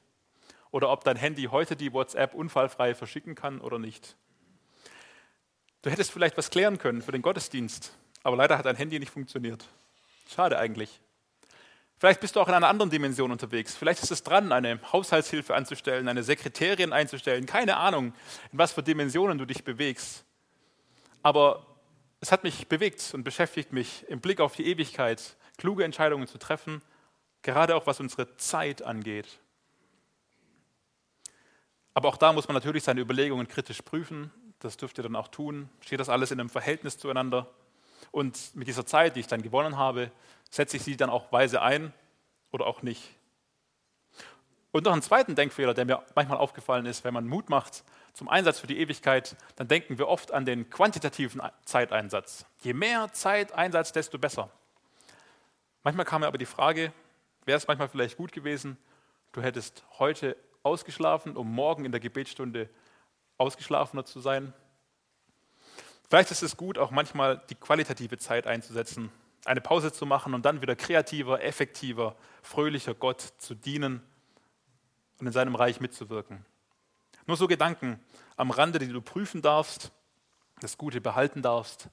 Oder ob dein Handy heute die WhatsApp unfallfrei verschicken kann oder nicht. Du hättest vielleicht was klären können für den Gottesdienst, aber leider hat dein Handy nicht funktioniert. Schade eigentlich. Vielleicht bist du auch in einer anderen Dimension unterwegs. Vielleicht ist es dran, eine Haushaltshilfe anzustellen, eine Sekretärin einzustellen. Keine Ahnung, in was für Dimensionen du dich bewegst. Aber es hat mich bewegt und beschäftigt mich im Blick auf die Ewigkeit, kluge Entscheidungen zu treffen, gerade auch was unsere Zeit angeht. Aber auch da muss man natürlich seine Überlegungen kritisch prüfen. Das dürft ihr dann auch tun. Steht das alles in einem Verhältnis zueinander? Und mit dieser Zeit, die ich dann gewonnen habe, setze ich sie dann auch weise ein oder auch nicht. Und noch einen zweiten Denkfehler, der mir manchmal aufgefallen ist, wenn man Mut macht zum Einsatz für die Ewigkeit, dann denken wir oft an den quantitativen Zeiteinsatz. Je mehr Zeiteinsatz, desto besser. Manchmal kam mir aber die Frage, wäre es manchmal vielleicht gut gewesen, du hättest heute ausgeschlafen, um morgen in der Gebetsstunde ausgeschlafener zu sein? Vielleicht ist es gut, auch manchmal die qualitative Zeit einzusetzen, eine Pause zu machen und dann wieder kreativer, effektiver, fröhlicher Gott zu dienen und in seinem Reich mitzuwirken. Nur so Gedanken am Rande, die du prüfen darfst, das Gute behalten darfst,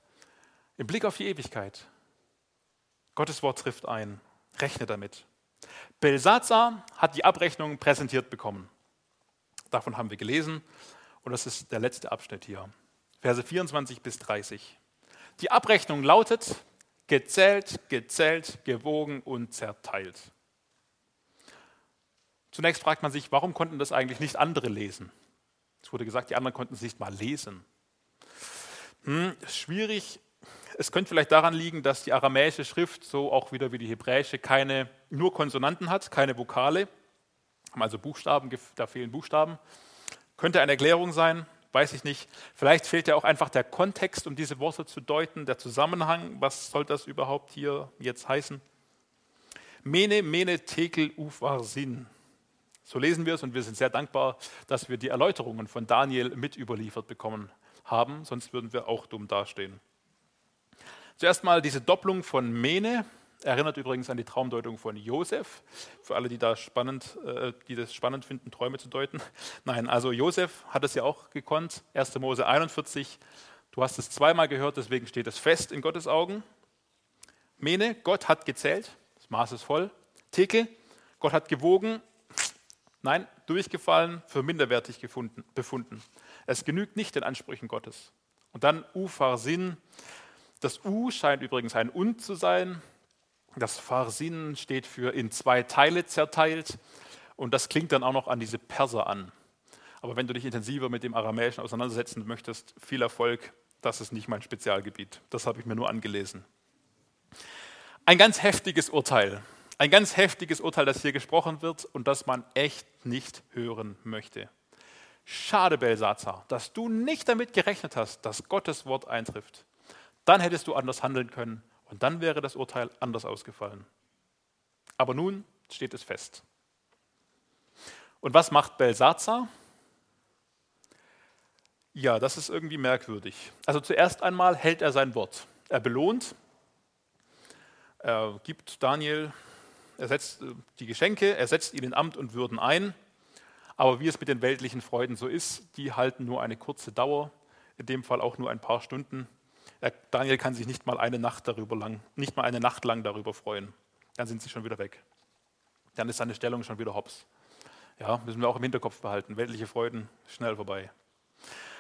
im Blick auf die Ewigkeit. Gottes Wort trifft ein. Rechne damit. Belsazar hat die Abrechnung präsentiert bekommen. Davon haben wir gelesen und das ist der letzte Abschnitt hier. Verse 24 bis 30. Die Abrechnung lautet, gezählt, gezählt, gewogen und zerteilt. Zunächst fragt man sich, warum konnten das eigentlich nicht andere lesen? Es wurde gesagt, die anderen konnten es nicht mal lesen. Hm, schwierig. Es könnte vielleicht daran liegen, dass die aramäische Schrift, so auch wieder wie die hebräische, keine nur Konsonanten hat, keine Vokale, also Buchstaben, da fehlen Buchstaben. Könnte eine Erklärung sein weiß ich nicht. Vielleicht fehlt ja auch einfach der Kontext, um diese Worte zu deuten, der Zusammenhang. Was soll das überhaupt hier jetzt heißen? Mene, mene, tekel, ufarsin. So lesen wir es und wir sind sehr dankbar, dass wir die Erläuterungen von Daniel mit überliefert bekommen haben, sonst würden wir auch dumm dastehen. Zuerst mal diese Doppelung von Mene, Erinnert übrigens an die Traumdeutung von Josef, für alle, die, da spannend, äh, die das spannend finden, Träume zu deuten. Nein, also Josef hat es ja auch gekonnt. 1. Mose 41, du hast es zweimal gehört, deswegen steht es fest in Gottes Augen. Mene, Gott hat gezählt, das Maß ist voll. Tekel, Gott hat gewogen, nein, durchgefallen, für minderwertig gefunden, befunden. Es genügt nicht den Ansprüchen Gottes. Und dann Ufarsinn. Das U scheint übrigens ein Und zu sein. Das Farsin steht für in zwei Teile zerteilt und das klingt dann auch noch an diese Perser an. Aber wenn du dich intensiver mit dem Aramäischen auseinandersetzen möchtest, viel Erfolg, das ist nicht mein Spezialgebiet. Das habe ich mir nur angelesen. Ein ganz heftiges Urteil. Ein ganz heftiges Urteil, das hier gesprochen wird und das man echt nicht hören möchte. Schade, Belsazar, dass du nicht damit gerechnet hast, dass Gottes Wort eintrifft. Dann hättest du anders handeln können Und dann wäre das Urteil anders ausgefallen. Aber nun steht es fest. Und was macht Belsazar? Ja, das ist irgendwie merkwürdig. Also zuerst einmal hält er sein Wort. Er belohnt, er gibt Daniel, er setzt äh, die Geschenke, er setzt ihn in Amt und Würden ein. Aber wie es mit den weltlichen Freuden so ist, die halten nur eine kurze Dauer, in dem Fall auch nur ein paar Stunden. Daniel kann sich nicht mal eine Nacht darüber lang, nicht mal eine Nacht lang darüber freuen. Dann sind sie schon wieder weg. Dann ist seine Stellung schon wieder hops. Ja, müssen wir auch im Hinterkopf behalten. Weltliche Freuden schnell vorbei.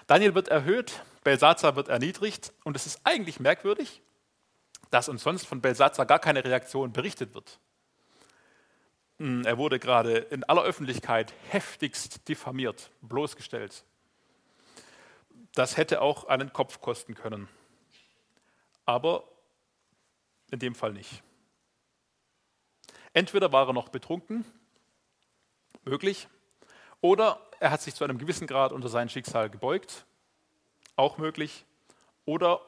Daniel wird erhöht, Belsazar wird erniedrigt und es ist eigentlich merkwürdig, dass uns sonst von Belsazar gar keine Reaktion berichtet wird. Hm, er wurde gerade in aller Öffentlichkeit heftigst diffamiert, bloßgestellt. Das hätte auch einen Kopf kosten können. Aber in dem Fall nicht. Entweder war er noch betrunken, möglich, oder er hat sich zu einem gewissen Grad unter sein Schicksal gebeugt, auch möglich, oder,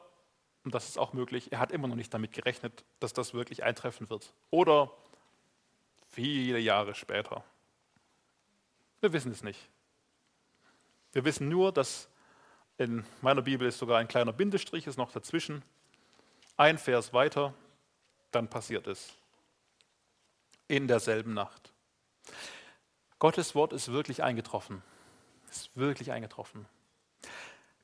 und das ist auch möglich, er hat immer noch nicht damit gerechnet, dass das wirklich eintreffen wird. Oder viele Jahre später. Wir wissen es nicht. Wir wissen nur, dass in meiner Bibel ist sogar ein kleiner Bindestrich ist noch dazwischen. Ein Vers weiter, dann passiert es. In derselben Nacht. Gottes Wort ist wirklich eingetroffen. Ist wirklich eingetroffen.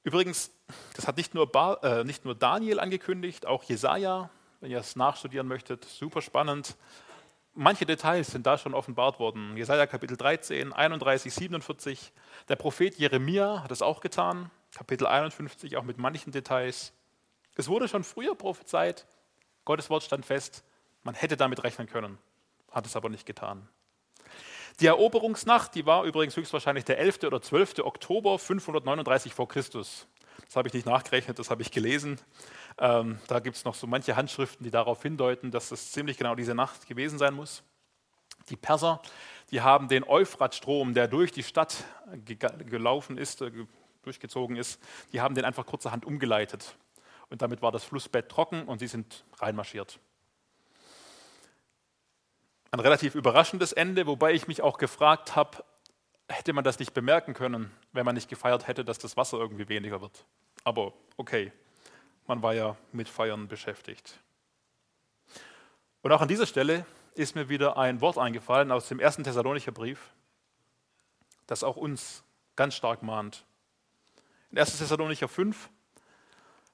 Übrigens, das hat nicht nur, ba äh, nicht nur Daniel angekündigt, auch Jesaja, wenn ihr es nachstudieren möchtet, super spannend. Manche Details sind da schon offenbart worden. Jesaja Kapitel 13, 31, 47. Der Prophet Jeremia hat es auch getan. Kapitel 51 auch mit manchen Details. Es wurde schon früher prophezeit. Gottes Wort stand fest. Man hätte damit rechnen können, hat es aber nicht getan. Die Eroberungsnacht, die war übrigens höchstwahrscheinlich der 11. oder 12. Oktober 539 vor Christus. Das habe ich nicht nachgerechnet, das habe ich gelesen. Ähm, da gibt es noch so manche Handschriften, die darauf hindeuten, dass es ziemlich genau diese Nacht gewesen sein muss. Die Perser, die haben den Euphratstrom, der durch die Stadt gelaufen ist, äh, durchgezogen ist, die haben den einfach kurzerhand umgeleitet. Und damit war das Flussbett trocken und sie sind reinmarschiert ein relativ überraschendes Ende, wobei ich mich auch gefragt habe, hätte man das nicht bemerken können, wenn man nicht gefeiert hätte, dass das Wasser irgendwie weniger wird. Aber okay, man war ja mit Feiern beschäftigt. Und auch an dieser Stelle ist mir wieder ein Wort eingefallen aus dem ersten Thessalonicher Brief, das auch uns ganz stark mahnt. In 1. Thessalonicher 5,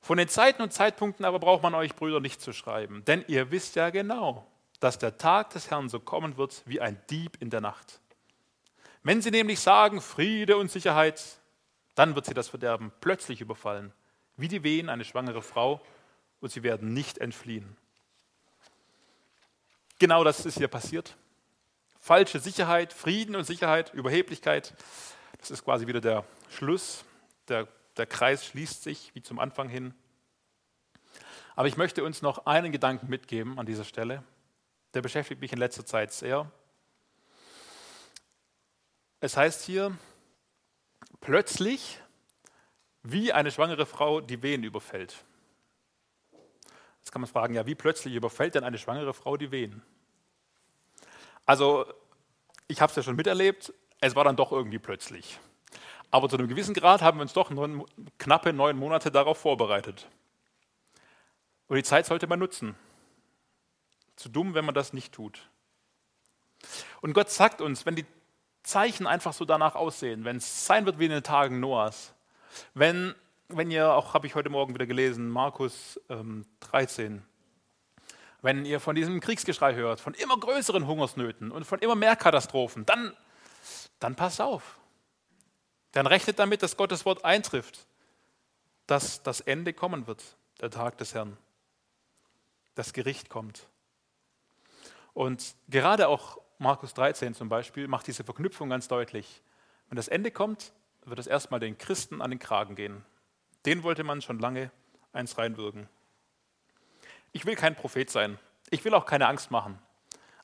von den Zeiten und Zeitpunkten aber braucht man euch Brüder nicht zu schreiben, denn ihr wisst ja genau, dass der Tag des Herrn so kommen wird wie ein Dieb in der Nacht. Wenn sie nämlich sagen Friede und Sicherheit, dann wird sie das Verderben plötzlich überfallen, wie die Wehen eine schwangere Frau, und sie werden nicht entfliehen. Genau das ist hier passiert. Falsche Sicherheit, Frieden und Sicherheit, Überheblichkeit, das ist quasi wieder der Schluss. Der, der Kreis schließt sich wie zum Anfang hin. Aber ich möchte uns noch einen Gedanken mitgeben an dieser Stelle der beschäftigt mich in letzter Zeit sehr. Es heißt hier, plötzlich wie eine schwangere Frau die Wehen überfällt. Jetzt kann man fragen, ja, wie plötzlich überfällt denn eine schwangere Frau die Wehen? Also, ich habe es ja schon miterlebt, es war dann doch irgendwie plötzlich. Aber zu einem gewissen Grad haben wir uns doch neun, knappe neun Monate darauf vorbereitet. Und die Zeit sollte man nutzen. Zu dumm, wenn man das nicht tut. Und Gott sagt uns, wenn die Zeichen einfach so danach aussehen, wenn es sein wird wie in den Tagen Noahs, wenn, wenn ihr, auch habe ich heute Morgen wieder gelesen, Markus ähm, 13, wenn ihr von diesem Kriegsgeschrei hört, von immer größeren Hungersnöten und von immer mehr Katastrophen, dann, dann passt auf. Dann rechnet damit, dass Gottes Wort eintrifft, dass das Ende kommen wird, der Tag des Herrn. Das Gericht kommt. Und gerade auch Markus 13 zum Beispiel macht diese Verknüpfung ganz deutlich. Wenn das Ende kommt, wird es erstmal den Christen an den Kragen gehen. Den wollte man schon lange eins reinwirken. Ich will kein Prophet sein. Ich will auch keine Angst machen.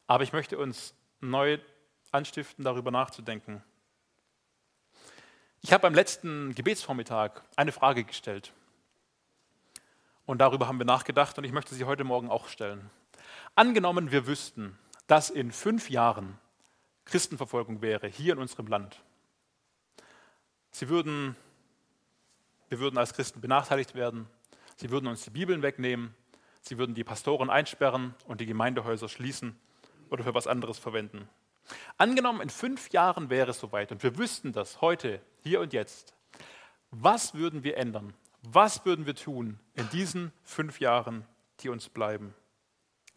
Aber ich möchte uns neu anstiften, darüber nachzudenken. Ich habe am letzten Gebetsvormittag eine Frage gestellt. Und darüber haben wir nachgedacht und ich möchte sie heute Morgen auch stellen. Angenommen, wir wüssten, dass in fünf Jahren Christenverfolgung wäre hier in unserem Land. Sie würden, wir würden als Christen benachteiligt werden. Sie würden uns die Bibeln wegnehmen. Sie würden die Pastoren einsperren und die Gemeindehäuser schließen oder für was anderes verwenden. Angenommen, in fünf Jahren wäre es soweit und wir wüssten das heute, hier und jetzt. Was würden wir ändern? Was würden wir tun in diesen fünf Jahren, die uns bleiben?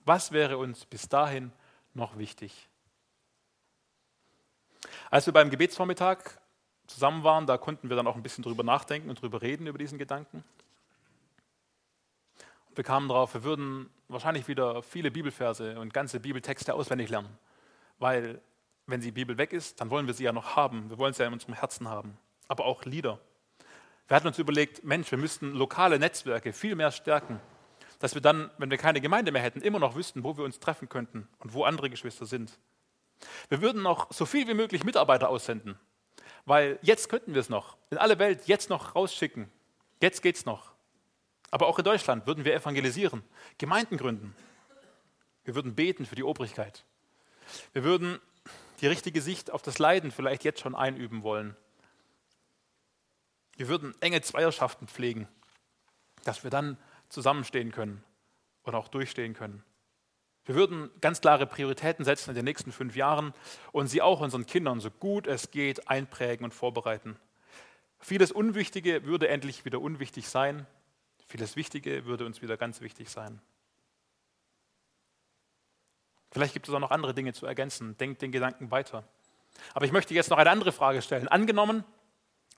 Was wäre uns bis dahin noch wichtig? Als wir beim Gebetsvormittag zusammen waren, da konnten wir dann auch ein bisschen drüber nachdenken und drüber reden, über diesen Gedanken. Und wir kamen darauf, wir würden wahrscheinlich wieder viele Bibelverse und ganze Bibeltexte auswendig lernen, weil wenn die Bibel weg ist, dann wollen wir sie ja noch haben, wir wollen sie ja in unserem Herzen haben, aber auch Lieder. Wir hatten uns überlegt, Mensch, wir müssten lokale Netzwerke viel mehr stärken, dass wir dann, wenn wir keine Gemeinde mehr hätten, immer noch wüssten, wo wir uns treffen könnten und wo andere Geschwister sind. Wir würden noch so viel wie möglich Mitarbeiter aussenden, weil jetzt könnten wir es noch, in alle Welt jetzt noch rausschicken. Jetzt geht es noch. Aber auch in Deutschland würden wir evangelisieren, Gemeinden gründen. Wir würden beten für die Obrigkeit. Wir würden die richtige Sicht auf das Leiden vielleicht jetzt schon einüben wollen. Wir würden enge Zweierschaften pflegen, dass wir dann zusammenstehen können und auch durchstehen können. Wir würden ganz klare Prioritäten setzen in den nächsten fünf Jahren und sie auch unseren Kindern so gut es geht einprägen und vorbereiten. Vieles Unwichtige würde endlich wieder unwichtig sein. Vieles Wichtige würde uns wieder ganz wichtig sein. Vielleicht gibt es auch noch andere Dinge zu ergänzen. Denkt den Gedanken weiter. Aber ich möchte jetzt noch eine andere Frage stellen. Angenommen,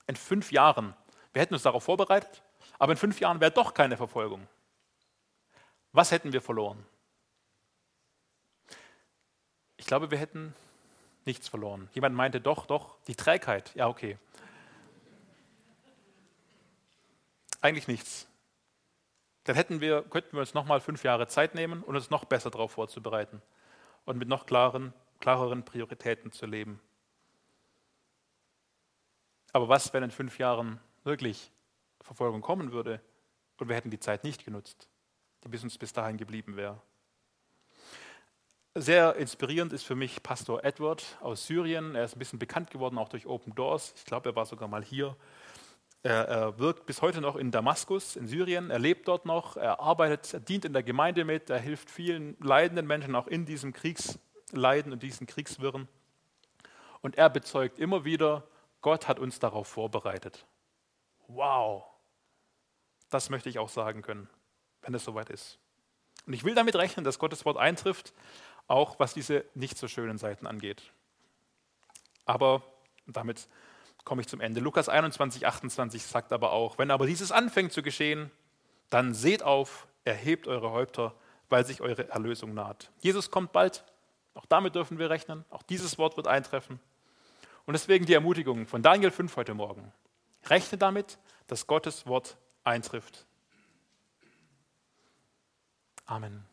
in fünf Jahren, wir hätten uns darauf vorbereitet, aber in fünf Jahren wäre doch keine Verfolgung. Was hätten wir verloren? Ich glaube, wir hätten nichts verloren. Jemand meinte doch, doch, die Trägheit. Ja, okay. Eigentlich nichts. Dann hätten wir, könnten wir uns nochmal fünf Jahre Zeit nehmen und uns noch besser darauf vorzubereiten und mit noch klaren, klareren Prioritäten zu leben. Aber was, wenn in fünf Jahren wirklich Verfolgung kommen würde und wir hätten die Zeit nicht genutzt, die bis uns bis dahin geblieben wäre? Sehr inspirierend ist für mich Pastor Edward aus Syrien. Er ist ein bisschen bekannt geworden, auch durch Open Doors. Ich glaube, er war sogar mal hier. Er, er, wirkt bis heute noch in Damaskus, in Syrien. Er lebt dort noch. Er arbeitet, er dient in der Gemeinde mit. Er hilft vielen leidenden Menschen auch in diesem Kriegsleiden und diesen Kriegswirren. Und er bezeugt immer wieder, Gott hat uns darauf vorbereitet. Wow! Das möchte ich auch sagen können, wenn es soweit ist. Und ich will damit rechnen, dass Gottes Wort eintrifft auch was diese nicht so schönen Seiten angeht. Aber damit komme ich zum Ende. Lukas 21, 28 sagt aber auch, wenn aber dieses anfängt zu geschehen, dann seht auf, erhebt eure Häupter, weil sich eure Erlösung naht. Jesus kommt bald, auch damit dürfen wir rechnen, auch dieses Wort wird eintreffen. Und deswegen die Ermutigung von Daniel 5 heute Morgen. Rechne damit, dass Gottes Wort eintrifft. Amen.